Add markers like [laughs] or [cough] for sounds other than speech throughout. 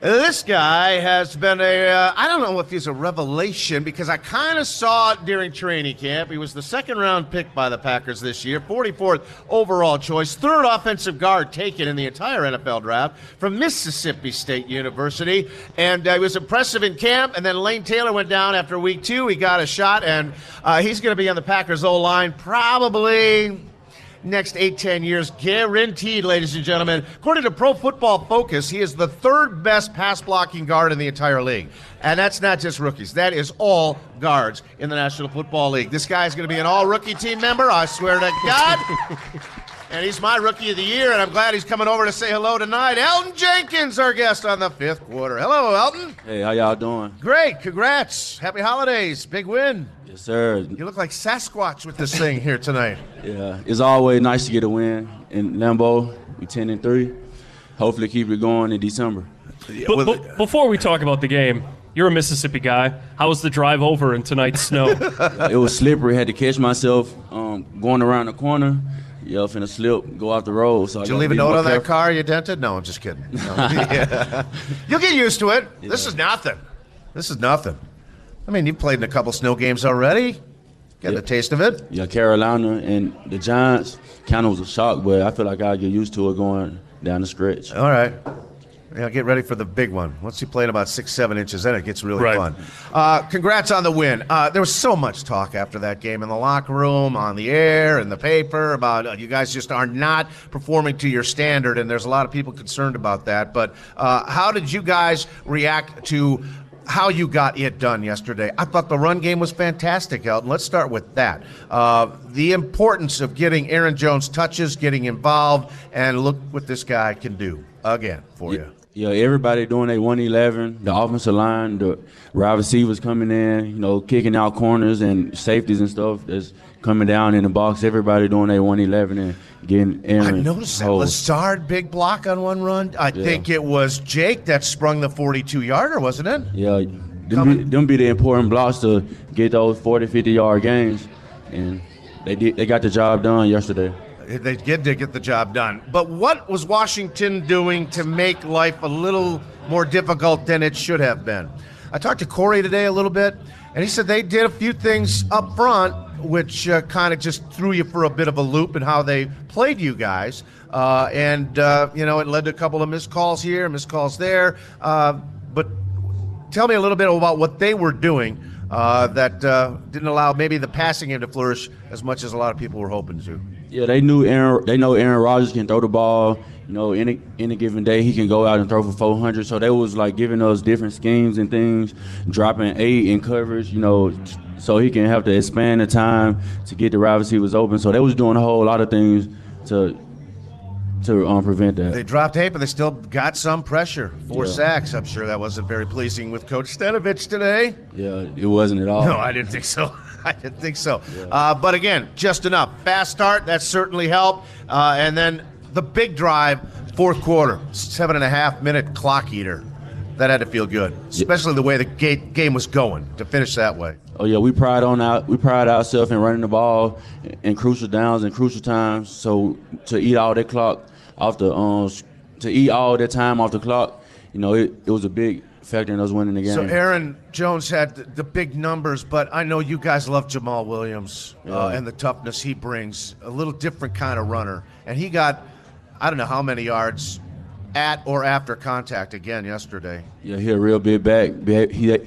This guy has been a, uh, I don't know if he's a revelation because I kind of saw it during training camp. He was the second round pick by the Packers this year, 44th overall choice, third offensive guard taken in the entire NFL draft from Mississippi State University. And uh, he was impressive in camp. And then Lane Taylor went down after week two. He got a shot, and uh, he's going to be on the Packers O line probably next eight, ten years, guaranteed, ladies and gentlemen. According to Pro Football Focus, he is the third best pass blocking guard in the entire league. And that's not just rookies, that is all guards in the National Football League. This guy is going to be an all rookie team member, I swear to God. [laughs] and he's my rookie of the year, and I'm glad he's coming over to say hello tonight. Elton Jenkins, our guest on the fifth quarter. Hello, Elton. Hey, how y'all doing? Great, congrats. Happy holidays. Big win. Yes, sir. You look like Sasquatch with this thing here tonight. Yeah, it's always nice to get a win in Lambeau. We ten and three. Hopefully, keep it going in December. But, but before we talk about the game, you're a Mississippi guy. How was the drive over in tonight's snow? [laughs] it was slippery. Had to catch myself um, going around the corner. Yeah, finna slip, go off the road. So Did you leave a note on that car you dented? No, I'm just kidding. [laughs] No. [laughs] yeah. You'll get used to it. Yeah. This is nothing. This is nothing. I mean, you've played in a couple snow games already. Getting yeah. a taste of it. Yeah, Carolina and the Giants kind of was a shock, but I feel like I'll get used to it going down the stretch. All right. Yeah, get ready for the big one. Once you play in about six, seven inches, then it gets really right. fun. Uh, congrats on the win. Uh, there was so much talk after that game in the locker room, on the air, in the paper about uh, you guys just are not performing to your standard, and there's a lot of people concerned about that. But uh, how did you guys react to how you got it done yesterday. I thought the run game was fantastic, Elton. Let's start with that. Uh, the importance of getting Aaron Jones touches, getting involved, and look what this guy can do again for yeah. You. Yeah, everybody doing a 111, the offensive line, the wide receivers coming in, you know, kicking out corners and safeties and stuff that's coming down in the box. Everybody doing a 111 and getting Aaron. I noticed that Lazard big block on one run. I yeah. think it was Jake that sprung the 42 yarder, wasn't it? Yeah, them be, them be the important blocks to get those 40, 50 yard gains, and they did. They got the job done yesterday. They did to get the job done. But what was Washington doing to make life a little more difficult than it should have been? I talked to Corey today a little bit, and he said they did a few things up front which uh, kind of just threw you for a bit of a loop in how they played you guys. Uh, and, uh, you know, it led to a couple of missed calls here, missed calls there. Uh, but tell me a little bit about what they were doing uh, that uh, didn't allow maybe the passing game to flourish as much as a lot of people were hoping to. Yeah, they knew Aaron. They know Aaron Rodgers can throw the ball. You know, any any given day he can go out and throw for 400. So they was like giving us different schemes and things, dropping eight in coverage. You know, so he can have to expand the time to get the wide receivers open. So they was doing a whole lot of things to to um, prevent that. They dropped eight, but they still got some pressure. Four yeah. sacks. I'm sure that wasn't very pleasing with Coach Stenavich today. Yeah, it wasn't at all. No, I didn't think so. I didn't [laughs] think so. Yeah. Uh, but again, just enough. Fast start, that certainly helped. Uh, and then the big drive, fourth quarter, seven and a half minute clock eater that had to feel good, especially the way the game was going to finish that way. Oh yeah, we pride on out we pride ourselves in running the ball in crucial downs and crucial times. So to eat all that clock off the um to eat all that time off the clock, you know, it, it was a big factor in us winning the game. So Aaron Jones had the, the big numbers, but I know you guys love Jamaal Williams uh, yeah. uh, and the toughness he brings. A little different kind of runner, and he got I don't know how many yards at or after contact again yesterday. Yeah, he a real big back. He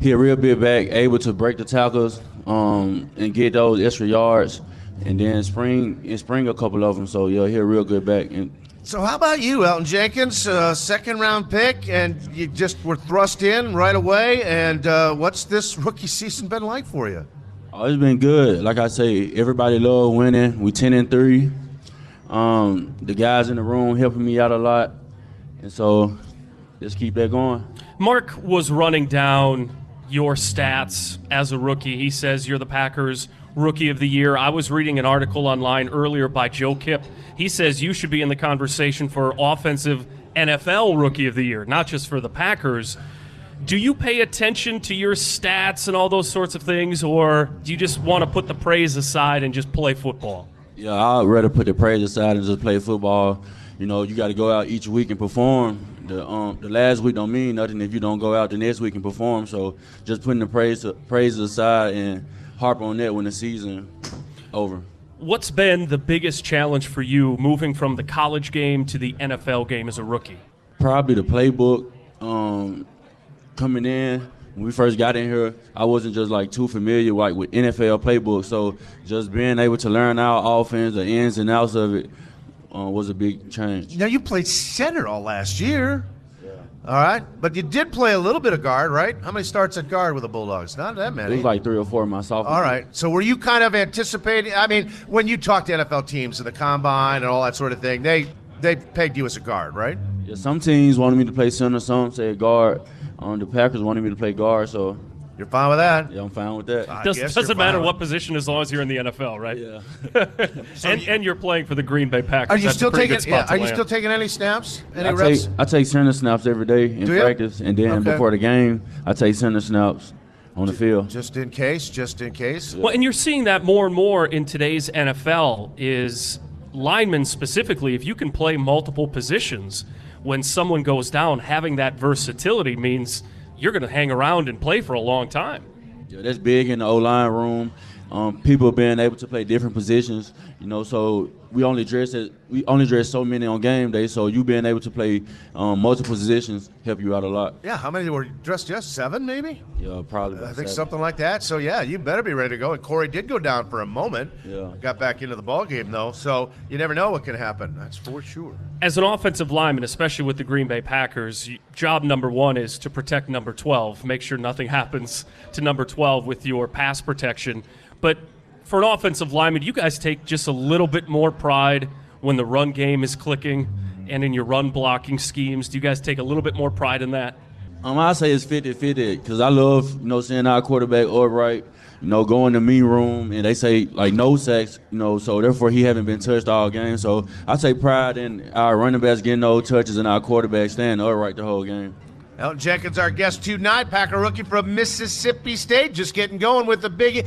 he a real big back, able to break the tackles um, and get those extra yards, and then spring and spring a couple of them. So yeah, he a real good back. And so how about you, Elton Jenkins, uh, second round pick, and you just were thrust in right away. And uh, what's this [laughs] rookie season been like for you? Oh, it's been good. Like I say, everybody love winning. We ten and three. Um, the guys in the room helping me out a lot. And so let's keep that going. Mark was running down your stats as a rookie. He says you're the Packers rookie of the year. I was reading an article online earlier by Joe Kipp. He says you should be in the conversation for offensive NFL rookie of the year, not just for the Packers. Do you pay attention to your stats and all those sorts of things, or do you just want to put the praise aside and just play football? Yeah, I'd rather put the praise aside and just play football. You know, you got to go out each week and perform. The um the last week don't mean nothing if you don't go out the next week and perform. So just putting the praise praise aside and harp on that when the season over. What's been the biggest challenge for you moving from the college game to the NFL game as a rookie? Probably the playbook. Um, coming in when we first got in here, I wasn't just like too familiar like with NFL playbook. So just being able to learn our offense, the ins and outs of it, uh, was a big change. Now you played center all last year. Yeah. All right, but you did play a little bit of guard, right? How many starts at guard with the Bulldogs? Not that It many. was like three or four of my sophomore. all right. So were you kind of anticipating? I mean, when you talk to NFL teams and the combine and all that sort of thing, they they pegged you as a guard, right? Yeah, some teams wanted me to play center, some say guard. Um, the Packers wanted me to play guard, so You're fine with that. yeah, I'm fine with that. I Does, guess doesn't you're matter fine what position as long as you're in the NFL, right? Yeah. [laughs] and, and you're playing for the Green Bay Packers. Are you That's a still pretty taking? good spot Yeah, to are you land. still taking any snaps? Any I reps? take I take center snaps every day in Do you? practice, and then Okay. before the game, I take center snaps on the field. just in case. Just in case. Well, and you're seeing that more and more in today's NFL is linemen specifically, if you can play multiple positions, when someone goes down, having that versatility means you're going to hang around and play for a long time. Yeah, that's big in the O line room. Um, people being able to play different positions, you know. So we only dress it. We only dress so many on game day. So you being able to play um, multiple positions help you out a lot. Yeah. How many were dressed? Just seven, maybe. Yeah, probably. I think seven. something like that. So yeah, you better be ready to go. And Corey did go down for a moment. Yeah. Got back into the ball game though, so you never know what can happen. That's for sure. As an offensive lineman, especially with the Green Bay Packers, job number one is to protect number 12, make sure nothing [laughs] happens to number 12 with your pass protection. But for an offensive lineman, you guys take just a little bit more pride when the run game is clicking and in your run blocking schemes. Do you guys take a little bit more pride in that? Um, I say it's 50 50 because I love, you know, seeing our quarterback upright, you know, go in the mean room and they say, like, no sacks, you know, so therefore he haven't been touched all game. So I take pride in our running backs getting no touches and our quarterback staying upright the whole game. Elton Jenkins, our guest tonight, Packer rookie from Mississippi State, just getting going with the big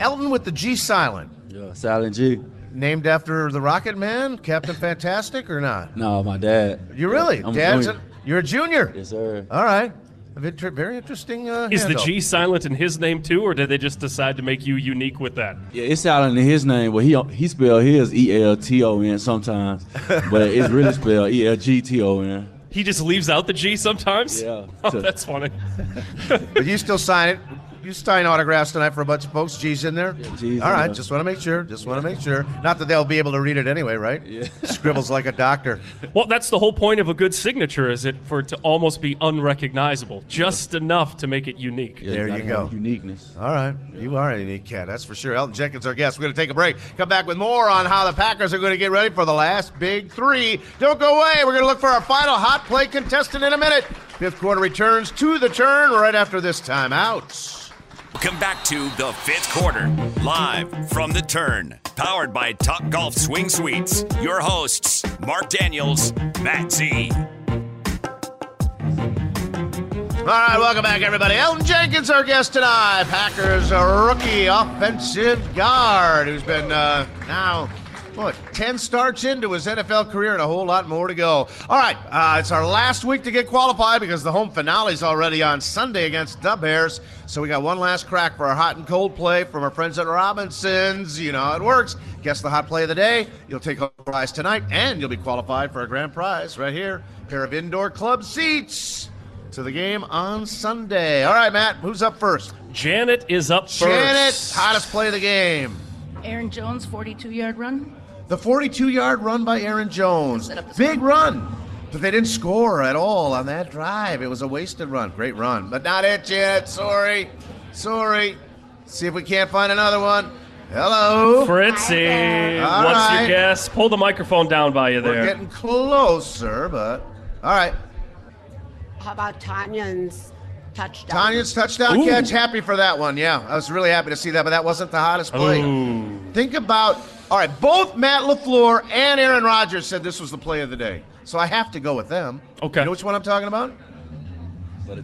Elton with the G silent, Yeah, Silent G. named after the Rocket Man, Captain Fantastic, or not? No, my dad. You really? I'm Dad's a, you're a junior. Yes, sir. All right. A bit tr- Very interesting. Uh, Is the. G silent in his name too, or did they just decide to make you unique with that? Yeah, it's silent in his name, but he he spelled his E L T O N sometimes, [laughs] but it's really spelled E L G T O N. He just leaves out the G sometimes? Yeah. [laughs] Oh, that's funny. But you still sign it. You sign autographs tonight for a bunch of folks. G's in there. G's All in Just want to make sure. Just want to make sure. Not that they'll be able to read it anyway, right? Yeah. [laughs] Scribbles like a doctor. Well, that's the whole point of a good signature, is it for it to almost be unrecognizable, just enough to make it unique. Yeah, There you gotta go. Uniqueness. All right. You are a unique cat, that's for sure. Elton Jenkins, our guest. We're going to take a break. Come back with more on how the Packers are going to get ready for the last big three. Don't go away. We're going to look for our final hot play contestant in a minute. Fifth quarter returns to the turn right after this timeout. Welcome back to the fifth quarter, live from the turn, powered by Top Golf Swing Suites. Your hosts, Mark Daniels, Matt Z. All right, welcome back, everybody. Elton Jenkins, our guest tonight. Packers rookie offensive guard who's been uh, now, what, 10 starts into his NFL career and a whole lot more to go. All right, uh, it's our last week to get qualified because the home finale's already on Sunday against the Bears. So we got one last crack for our hot and cold play from our friends at Robinson's. You know how it works. Guess the hot play of the day. You'll take home a prize tonight, and you'll be qualified for a grand prize right here. Pair of indoor club seats to the game on Sunday. All right, Matt, who's up first? Janet is up first. Janet, hottest play of the game. Aaron Jones, 42 yard run. The 42 yard run by Aaron Jones. Set up the Big run. But they didn't score at all on that drive. It was a wasted run. Great run. But not it, yet. Sorry. Sorry. See if we can't find another one. Hello. Fritzy, All what's right. your guess? Pull the microphone down by you there. We're getting closer, but all right. How about Tanya's touchdown? Tanya's touchdown Ooh. catch. Happy for that one. Yeah, I was really happy to see that, but that wasn't the hottest play. Ooh. Think about all right. Both Matt LaFleur and Aaron Rodgers said this was the play of the day, so I have to go with them. Okay. You know which one I'm talking about?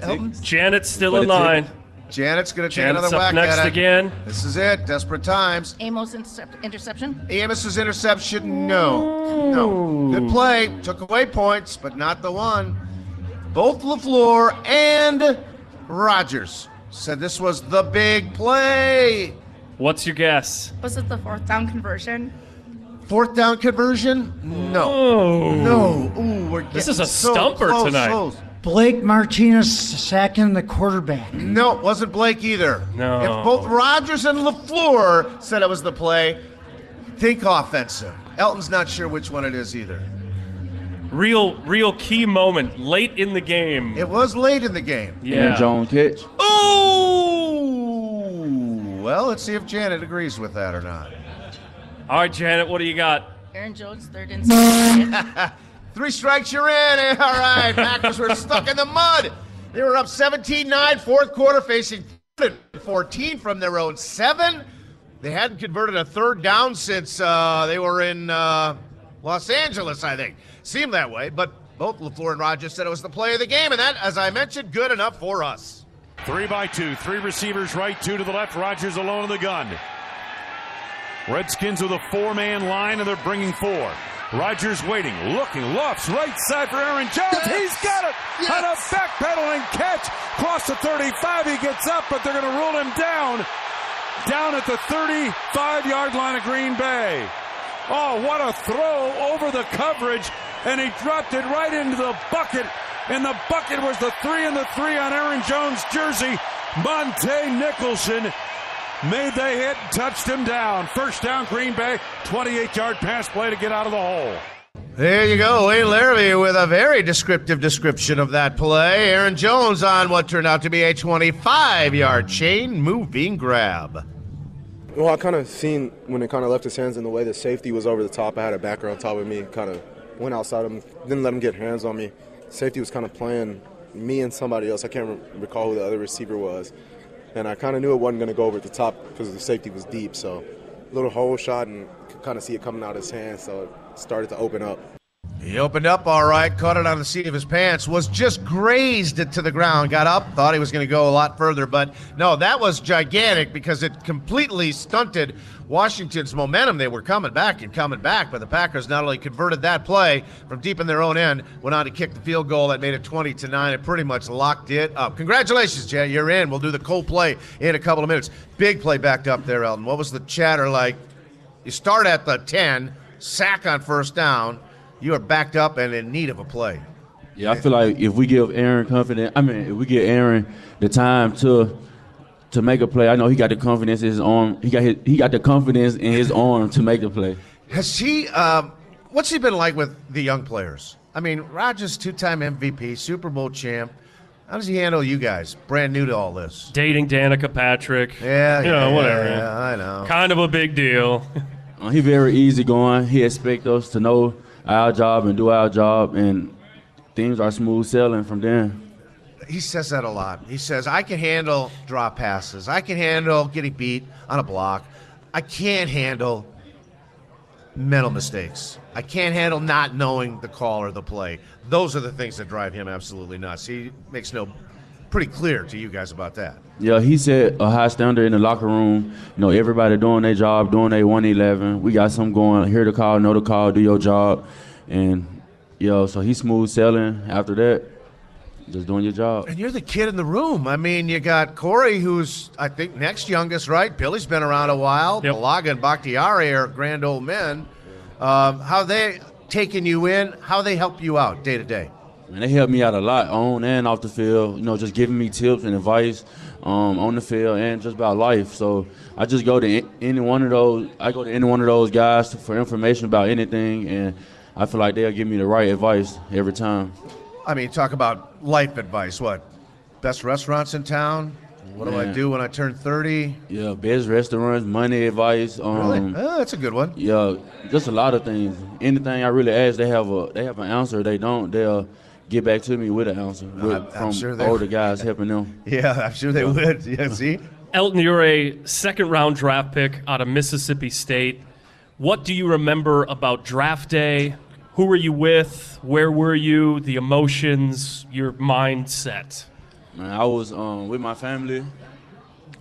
Elton? Janet's still in line. Janet's gonna take Janet's another up whack next at it. again. This is it. Desperate times. Amos intercept- interception. Amos's interception, no, no. Good play. Took away points, but not the one. both LaFleur and Rodgers said this was the big play. What's your guess? Was it the fourth down conversion? Fourth down conversion? No. Oh. No. Ooh, we're This is a so stumper close, tonight. close. Blake Martinez sacking the quarterback. No, it wasn't Blake either. No. If both Rodgers and LaFleur said it was the play, think offensive. Elton's not sure which one it is either. Real, real key moment late in the game. It was late in the game. yeah. Aaron Jones catch. Ooh! Well, let's see if Janet agrees with that or not. All right, Janet, what do you got? Aaron Jones, third and seven. [laughs] Three strikes, you're in. [laughs] All right, Packers were stuck in the mud. They were up 17-9, fourth quarter, facing 14 from their own seven. They hadn't converted a third down since uh, they were in uh, Los Angeles, I think. Seemed that way, but both LaFleur and Rodgers said it was the play of the game, and that, as I mentioned, good enough for us. Three by two, three receivers right, two to the left. Rodgers alone in the gun. Redskins with a four-man line, and they're bringing four. Rodgers waiting, looking, lofts right side for Aaron Jones. He's got it on a backpedaling catch. Cross the 35, he gets up, but they're going to rule him down. Down at the 35-yard line of Green Bay. Oh, what a throw over the coverage, and he dropped it right into the bucket. And the bucket was the three and the three on Aaron Jones' jersey. Montae Nicholson made the hit, touched him down. First down, Green Bay. 28 yard pass play to get out of the hole. There you go, Wayne Larrivee with a very descriptive description of that play. Aaron Jones on what turned out to be a 25-yard chain moving grab. Well, I kind of seen when it kind of left his hands in the way the safety was over the top. I had a backer on top of me, kind of went outside him, didn't let him get hands on me. Safety was kind of playing me and somebody else. I can't re- recall who the other receiver was. And I kind of knew it wasn't going to go over at the top because the safety was deep. So, little hole shot and could kind of see it coming out of his hand. So, it started to open up. He opened up all right, caught it on the seat of his pants, was just grazed it to the ground, got up, thought he was going to go a lot further, but no, that was gigantic because it completely stunted Washington's momentum. They were coming back and coming back, but the Packers not only converted that play from deep in their own end, went on to kick the field goal that made it 20 to 9 and pretty much locked it up. Congratulations, Jen. You're in. We'll do the cold play in a couple of minutes. Big play backed up there, Elton. What was the chatter like? You start at the 10, sack on first down. You are backed up and in need of a play. Yeah, I feel like if we give Aaron confidence, I mean, if we give Aaron the time to to make a play, I know he got the confidence in his arm. He got his, he got the confidence in his arm to make the play. Has he? Um, what's he been like with the young players? I mean, Rodgers, two-time MVP, Super Bowl champ. How does he handle you guys, brand new to all this? Dating Danica Patrick. Yeah, You know, yeah, whatever. Yeah, I know. Kind of a big deal. [laughs] Uh, he very easygoing. He expect us to know our job and do our job, and things are smooth sailing from there. He says that a lot. He says, I can handle drop passes. I can handle getting beat on a block. I can't handle mental mistakes. I can't handle not knowing the call or the play. Those are the things that drive him absolutely nuts. He makes no pretty clear to you guys about that. Yeah, he set a high standard in the locker room. You know, everybody doing their job, doing their 111. We got some going, hear the call, know the call, do your job. And, yo, so he's smooth sailing after that, just doing your job. And you're the kid in the room. I mean, you got Corey, who's I think next youngest, right? Billy's been around a while. Yep. Bulaga and Bakhtiari are grand old men. Um, how they taking you in? How they help you out day to day? And they helped me out a lot on and off the field, you know, just giving me tips and advice um, on the field and just about life. So I just go to any one of those, I go to any one of those guys for information about anything, and I feel like they'll give me the right advice every time. I mean, talk about life advice. What? Best restaurants in town? What do I do when I turn 30? Yeah, best restaurants, money advice. Um, Really? Oh, that's a good one. Yeah, just a lot of things. Anything I really ask, they have a they have an answer. They don't, they'll get back to me with an answer with, I'm- I'm sure they- older guys helping them. [laughs] Yeah, I'm sure they would. [laughs] Yeah, see? Elton, you're a second round draft pick out of Mississippi State. What do you remember about draft day? Who were you with? Where were you? The emotions, your mindset. Man, I was um, with my family.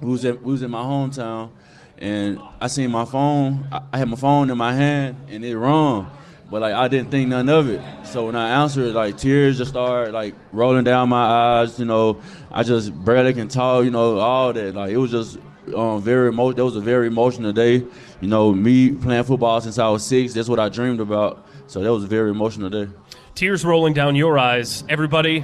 We was, at, we was in my hometown, and I seen my phone. I, I had my phone in my hand, and it rung. But like I didn't think none of it. So when I answered, like tears just started like rolling down my eyes. You know, I just barely can talk. You know, all that. Like it was just um, very emo- That was a very emotional day. You know, me playing football since I was six. That's what I dreamed about. So that was a very emotional day. Tears rolling down your eyes. Everybody,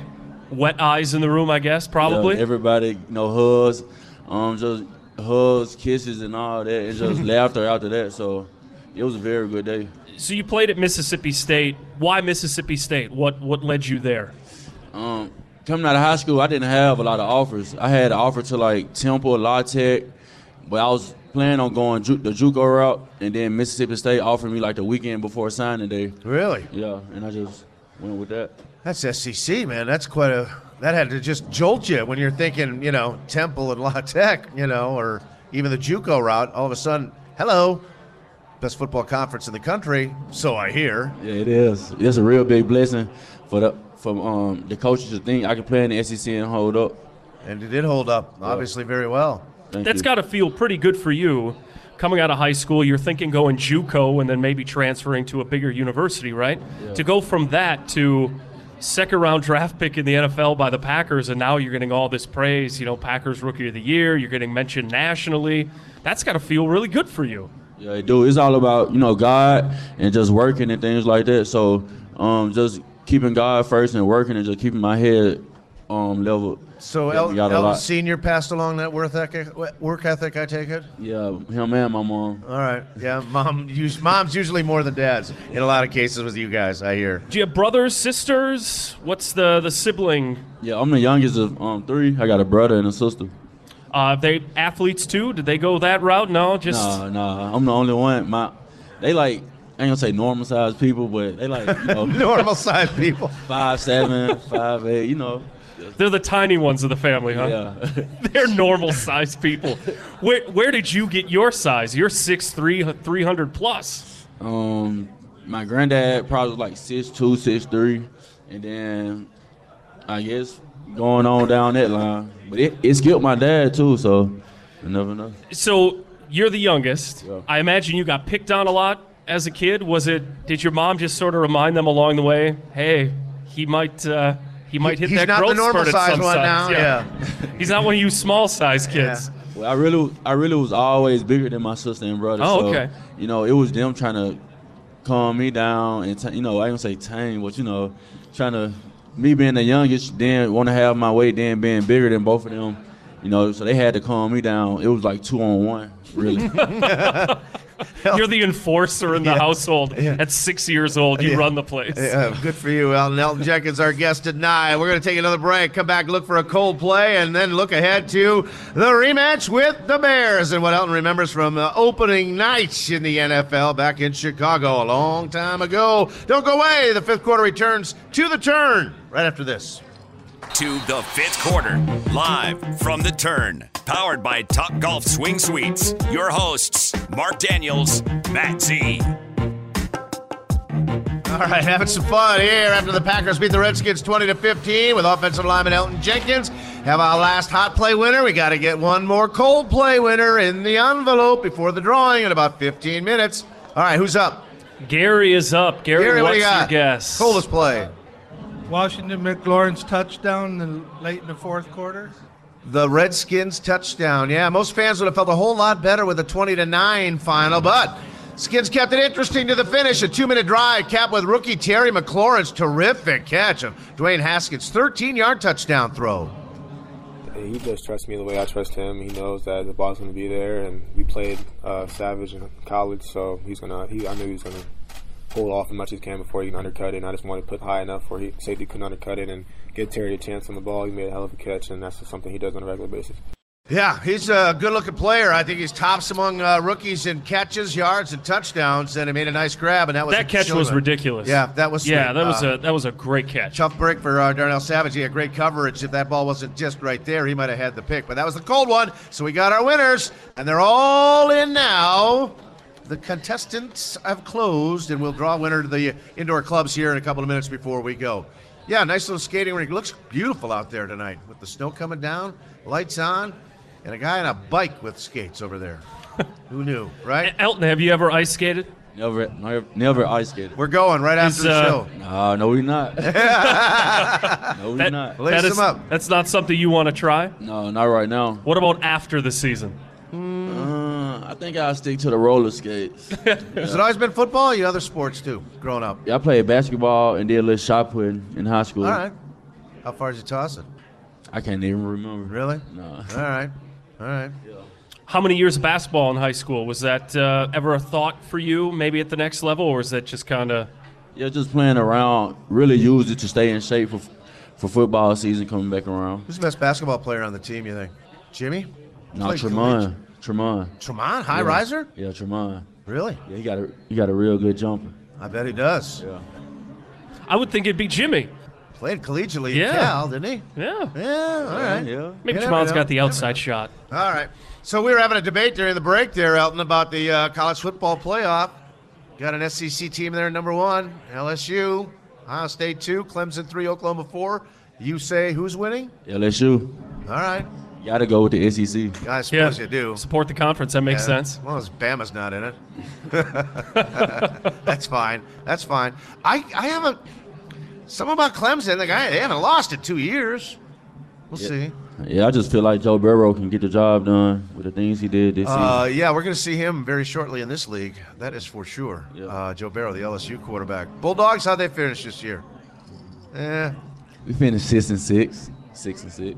wet eyes in the room, I guess, probably. Yeah, everybody, you know, hugs, um, just hugs, kisses, and all that, and just [laughs] laughter after that. So it was a very good day. So you played at Mississippi State. Why Mississippi State? What what led you there? Um, coming out of high school, I didn't have a lot of offers. I had an offer to like Temple, La Tech, but I was planning on going ju- the JUCO route, and then Mississippi State offered me like the weekend before signing day. Really? Yeah, and I just went with that. That's SEC, man. That's quite a. That had to just jolt you when you're thinking, you know, Temple and La Tech, you know, or even the JUCO route. All of a sudden, hello, best football conference in the country. So I hear. Yeah, it is. It's a real big blessing for the from um, the coaches to think I can play in the SEC and hold up. And it did hold up, obviously, very well. Thank That's you. got to feel pretty good for you. Coming out of high school, you're thinking going JUCO and then maybe transferring to a bigger university, right? To go from that to second round draft pick in the NFL by the Packers, and now you're getting all this praise. You know, Packers Rookie of the Year. You're getting mentioned nationally. That's got to feel really good for you. Yeah, it do. It's all about you know God and just working and things like that. So um, just keeping God first and working and just keeping my head um, level. So helped El- me out a Elton lot. Senior passed along that work ethic. Work ethic, I take it. Yeah, him and my mom. All right. Yeah, mom. Us- mom's usually more than dads in a lot of cases with you guys. I hear. Do you have brothers, sisters? What's the the sibling? Yeah, I'm the youngest of um, three. I got a brother and a sister. Uh, they athletes too? Did they go that route? No, just Nah, nah, I'm the only one. My, they like I ain't gonna say normal sized people, but they like you know [laughs] Normal sized people. five seven, five eight. You know. they're the tiny ones of the family, huh? Yeah. [laughs] They're normal sized people. Where where did you get your size? You're 6'3", 300 plus. Um, my granddad probably was like six two, six three, and then I guess going on down that line. But it, it skipped my dad too, so you never know. So you're the youngest. Yeah. I imagine you got picked on a lot as a kid. Was it? Did your mom just sort of remind them along the way? Hey, he might. Uh, he might hit he's that not the growth normal spurt at size some one size. now, he's not one of you small size kids. Well, I really, I really was always bigger than my sister and brother. Oh, so, okay. You know, it was them trying to calm me down and t- you know, I don't say tame, but you know, trying to me being the youngest, then want to have my way, then being bigger than both of them. You know, so they had to calm me down. It was like two on one, really. [laughs] You're the enforcer in the Yeah. household. Yeah. At six years old, you Yeah. run the place. Good for you, Elton. Elton Jenkins, our guest tonight. We're going to take another break, come back, look for a cold play, and then look ahead to the rematch with the Bears and what Elton remembers from uh, opening night in the NFL back in Chicago a long time ago. Don't go away. The fifth quarter returns to the turn right after this. To the fifth quarter, live from the turn, powered by Top Golf Swing Suites. Your hosts, Mark Daniels, Matt Z. All right, having some fun here after the Packers beat the Redskins 20 to 15 with offensive lineman Elton Jenkins. Have our last hot play winner. We got to get one more cold play winner in the envelope before the drawing in about 15 minutes. All right, who's up? Gary is up. Gary, Gary, what what's do you your guess? Coldest play. Washington McLaurin's touchdown in the, late in the fourth quarter. The Redskins touchdown. Yeah, most fans would have felt a whole lot better with a 20 to 9 final, but Skins kept it interesting to the finish. A two minute drive capped with rookie Terry McLaurin's terrific catch of Dwayne Haskins' 13 yard touchdown throw. He just trusts me the way I trust him. He knows that the ball's going to be there, and we played uh, Savage in college, so he's gonna. He, I knew he was gonna hold off as much as he can before he can undercut it. And I just wanted to put high enough where he safety couldn't undercut it and get Terry a chance on the ball. He made a hell of a catch, and that's just something he does on a regular basis. Yeah, he's a good looking player. I think he's tops among uh, rookies in catches, yards, and touchdowns. And he made a nice grab, and that was That a catch was ridiculous. Yeah, that was Yeah, sweet. that was Uh, a that was a great catch. Tough break for uh, Darnell Savage. He had great coverage. If that ball wasn't just right there, he might have had the pick. But that was the cold one. So we got our winners, and they're all in now. The contestants have closed, and we'll draw a winner to the indoor clubs here in a couple of minutes before we go. Yeah, nice little skating rink. Looks beautiful out there tonight with the snow coming down, lights on, and a guy on a bike with skates over there. [laughs] Who knew, right? Elton, have you ever ice skated? Never, never, never ice skated. We're going right after Is, the uh, show. No, no, we not. [laughs] no, we That- not. Lace them up. That's not something you want to try. No, not right now. What about after the season? I think I'll stick to the roller skates. [laughs] Has it always been football or you other sports too, growing up? yeah, I played basketball and did a little shot putting in high school. All right. How far did you toss it? I can't even remember. Really? No. All right. All right. How many years of basketball in high school? Was that uh, ever a thought for you, maybe at the next level, or is that just kind of. Yeah, just playing around. Really used it to stay in shape for for football season coming back around. Who's the best basketball player on the team, you think? Jimmy? Not Played Tramon. Tramon. Tramon, high Yeah. riser? Yeah, Tramon. Really? Yeah, he got a he got a real good jumper. I bet he does. Yeah. I would think it'd be Jimmy. Played collegiately Yeah. at Cal, didn't he? Yeah. Yeah, all right. Yeah. Maybe You never Tramon's know. got the Never outside shot. All right. So we were having a debate during the break there, Elton, about the uh, college football playoff. Got an SEC team there, number one, LSU, Ohio State two, Clemson three, Oklahoma four. You say who's winning? LSU. All right. Got to go with the SEC. I Yeah. suppose you do. Support the conference. That makes Yeah, sense. Well, as Bama's not in it. [laughs] [laughs] That's fine. That's fine. I, I haven't. Something about Clemson. The guy they haven't lost in two years. We'll see. Yeah, I just feel like Joe Burrow can get the job done with the things he did this Uh, season. yeah, we're going to see him very shortly in this league. That is for sure. Uh, Joe Burrow, the LSU quarterback. Bulldogs, how they finish this year? Eh, We finished six and six, six and six.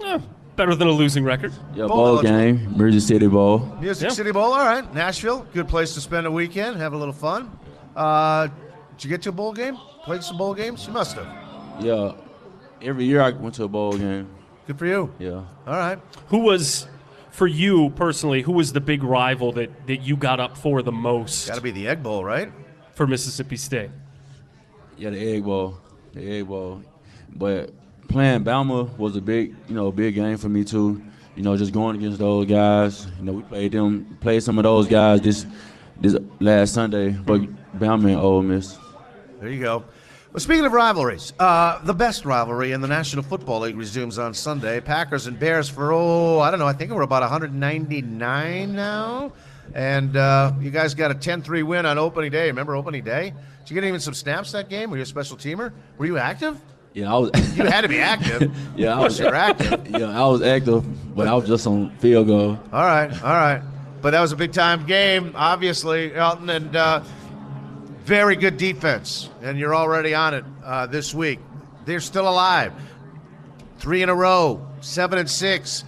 Yeah, better than a losing record. Yeah, Bowl bowl eligible. game, Jersey City Bowl. Music Yeah. City Bowl, all right. Nashville, good place to spend a weekend, have a little fun. Uh, did you get to a bowl game? Played some bowl games? You must have. Yeah, every year I went to a bowl game. Good for you. Yeah, All right. Who was, for you personally, who was the big rival that, that you got up for the most Got to be the Egg Bowl, right? for Mississippi State? yeah, the Egg Bowl, the Egg Bowl. But playing Bama was a big, you know, big game for me too. You know, just going against those guys. You know, we played them, played some of those guys this this last Sunday. But Bama and Ole Miss. There you go. Well, speaking of rivalries, uh, the best rivalry in the National Football League resumes on Sunday. Packers and Bears for, oh, I don't know, I think we're about 199 now. And uh, you guys got a 10 3 win on opening day. Remember opening day? Did you get even some snaps that game? Were you a special teamer? Were you active? Yeah, I was. [laughs] You had to be active. [laughs] yeah, I was you were active. Yeah, I was active, but I was just on field goal. All right, all right. But that was a big time game, obviously, Elton, and uh, very good defense. And you're already on it uh, this week. They're still alive. Three in a row, seven and six.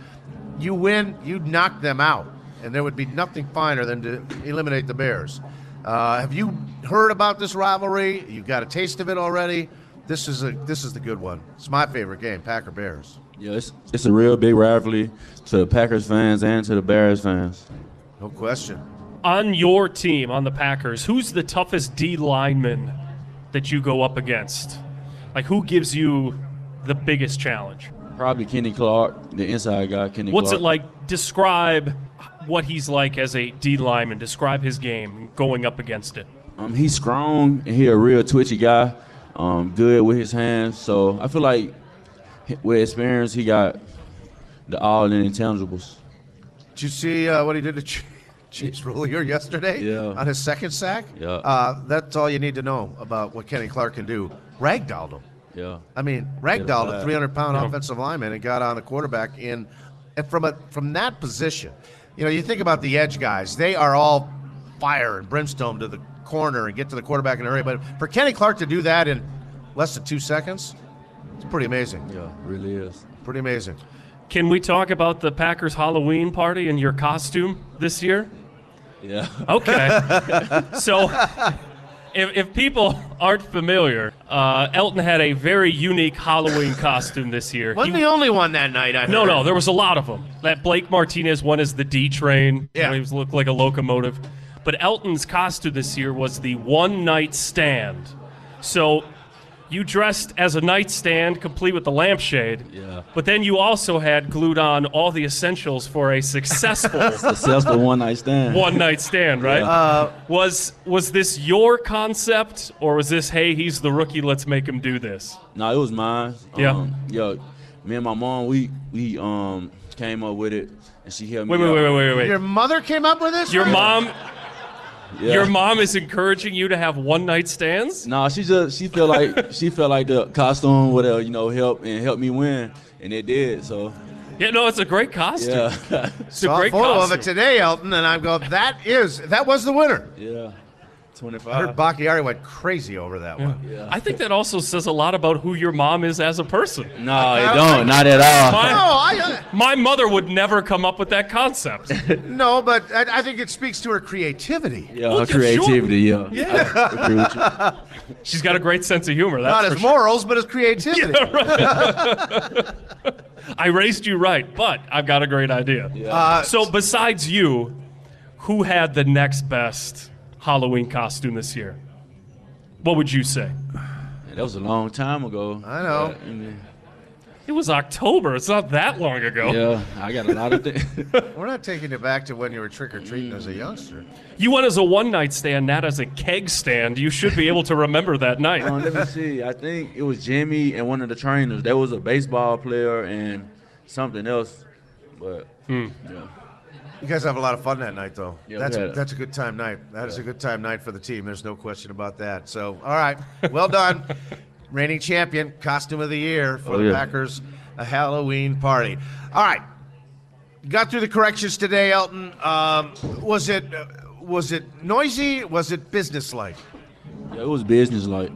You win, you knock them out. And there would be nothing finer than to eliminate the Bears. Uh, have you heard about this rivalry? You got a taste of it already. This is a this is the good one. It's my favorite game, Packer Bears. Yeah, it's, it's a real big rivalry to the Packers fans and to the Bears fans. No question. On your team, on the Packers, who's the toughest D lineman that you go up against? Like, who gives you the biggest challenge? Probably Kenny Clark, the inside guy. Kenny What's Clark. it like? Describe what he's like as a D lineman. Describe his game going up against it. Um, he's strong and he a real twitchy guy. Um, good with his hands. So I feel like with experience, he got the all in intangibles. Did you see uh, what he did to Ch- Chase Roullier yesterday? Yeah. On his second sack? Yeah. Uh, that's all you need to know about what Kenny Clark can do. Ragdolled him. Yeah. I mean, ragdolled a 300 pound Yeah. offensive lineman and got on the quarterback in. And from a from that position, you know, you think about the edge guys; they are all fire and brimstone to the corner and get to the quarterback in a hurry. But for Kenny Clark to do that in less than two seconds, it's pretty amazing. Yeah, really is. Pretty amazing. Can we talk about the Packers Halloween party and your costume this year? Yeah. [laughs] Okay. [laughs] so, if, if people aren't familiar, uh, Elton had a very unique Halloween costume this year. Wasn't He- the only one that night. I no, heard. no, there was a lot of them. That Blake Martinez one is the D train. Yeah. he was looked like a locomotive. But Elton's costume this year was the one night stand. So you dressed as a nightstand, complete with the lampshade. Yeah. But then you also had glued on all the essentials for a successful [laughs] Successful one night stand. one night stand, right? Yeah. Uh, was was this your concept, or was this hey, he's the rookie, let's make him do this? No, it was mine. Yeah. Um, yeah. Me and my mom, we we um came up with it, and she helped me. wait, out. wait, wait, wait, wait. Your mother came up with this? Your Really? mom, Yeah. Your mom is encouraging you to have one night stands? Nah, she just she felt like [laughs] she felt like the costume would uh, you know help and help me win, and it did. So Yeah, no, it's a great costume. yeah, It's a Saw a great photo costume. of it today, Elton, and I'm go, that is that was the winner. yeah, twenty I heard five. Bakhtiari went crazy over that one. I think that also says a lot about who your mom is as a person. No, it don't, not at all. My, No, I, my mother would never come up with that concept. uh, [laughs] no, but I, I think it speaks to her creativity. Yeah, Well, her yeah, sure. creativity. Yeah, Yeah. I agree with you. [laughs] She's got a great sense of humor. That's Not as his sure. morals, but as creativity. [laughs] I raised you right, but I've got a great idea. Uh, So, besides you, who had the next best Halloween costume this year? What would you say? That was a long time ago. I know. But, I mean, It was October. It's not that long ago. yeah, I got a lot of things. [laughs] We're not taking it back to when you were trick or treating as a youngster. You went as a one night stand, not as a keg stand. You should be able to remember that night. Um, let me see. I think it was Jimmy and one of the trainers. There was a baseball player and something else. But yeah. You guys have a lot of fun that night, though. Yeah, that's a, that's a good time night. That is a good time night for the team. There's no question about that. So, all right, well done, [laughs] reigning champion, costume of the year for Oh, the yeah. Packers, a Halloween party. All right, got through the corrections today, Elton. Um, was it was it noisy? Was it businesslike? Yeah, it was business like.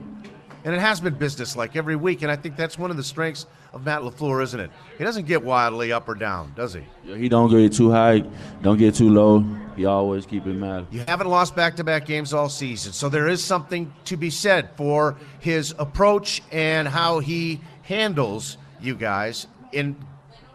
And it has been businesslike every week, and I think that's one of the strengths of Matt LaFleur, isn't it? He doesn't get wildly up or down, does he? Yeah, he don't get too high, don't get too low. He always keep it mad. You haven't lost back to back games all season. So there is something to be said for his approach and how he handles you guys in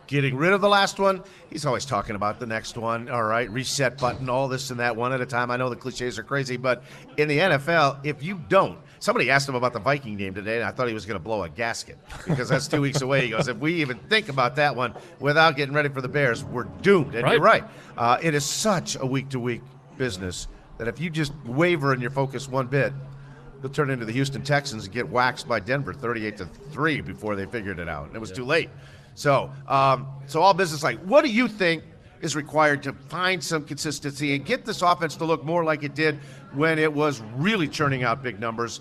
getting rid of the last one. He's always talking about the next one. All right, reset button, all this and that one at a time. I know the cliches are crazy, but in the NFL, if you don't, somebody asked him about the Viking game today, and I thought he was going to blow a gasket because that's two weeks away. He goes, if we even think about that one without getting ready for the Bears, we're doomed. And you're Right. right. Uh, it is such a week to week business that if you just waver in your focus one bit, they'll turn into the Houston Texans and get waxed by Denver 38 to 3 before they figured it out. And it was too late. So, um, so all business like, what do you think is required to find some consistency and get this offense to look more like it did when it was really churning out big numbers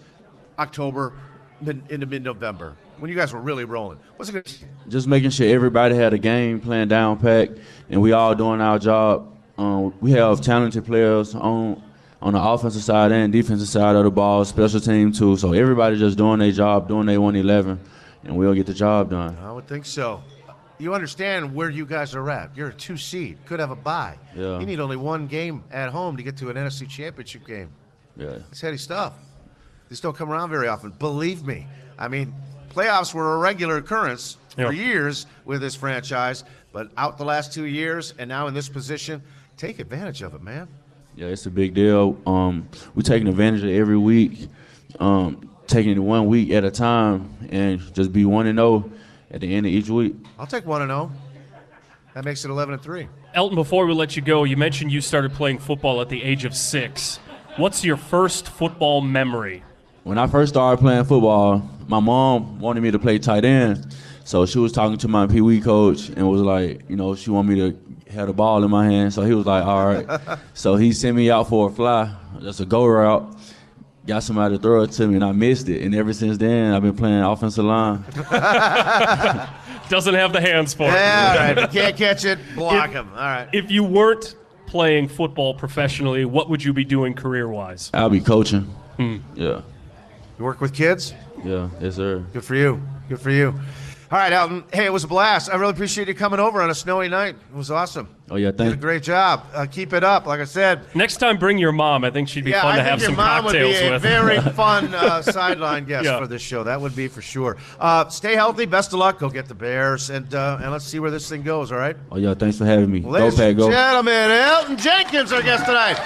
October mid, into mid November when you guys were really rolling? What's it to Just making sure everybody had a game plan down pack, and we all doing our job. Um, we have talented players on on the offensive side and defensive side of the ball, special team too. So everybody just doing their job, doing their 111, and we'll get the job done. I would think so. You understand where you guys are at. You're a two seed, could have a bye. Yeah. You need only one game at home to get to an NFC championship game. Yeah. It's heady stuff. These don't come around very often. Believe me. I mean, playoffs were a regular occurrence Yeah. for years with this franchise, but out the last two years and now in this position, take advantage of it, man. Yeah, it's a big deal. Um, we're taking advantage of every week, um, taking it one week at a time, and just be one and zero at the end of each week. I'll take one and zero. That makes it eleven and three. Elton, before we let you go, you mentioned you started playing football at the age of six. What's your first football memory? When I first started playing football, my mom wanted me to play tight end. So she was talking to my Pee Wee coach and was like, you know, she wanted me to have the ball in my hand. So he was like, all right. [laughs] so he sent me out for a fly, just a go route. Got somebody to throw it to me, and I missed it. And ever since then, I've been playing offensive line. [laughs] Doesn't have the hands for Yeah, it. all right. If you can't catch it, block If- him. All right. If you weren't playing football professionally, what would you be doing career wise? I'll be coaching. Hmm. Yeah, You work with kids? yeah, yes, sir. Good for you. Good for you. All right, Elton. Hey, it was a blast. I really appreciate you coming over on a snowy night. It was awesome. Oh yeah, Did a great job. Uh, keep it up. Like I said, Next time, bring your mom. I think she'd be yeah, fun I to think have your some mom would be cocktails a with. very [laughs] fun uh, sideline guest Yeah. for this show. That would be for sure. Uh, stay healthy. Best of luck. Go get the Bears, and uh, and let's see where this thing goes. All right, Oh yeah, thanks for having me. ladies go Pack, and go. gentlemen, Elton Jenkins, our guest tonight.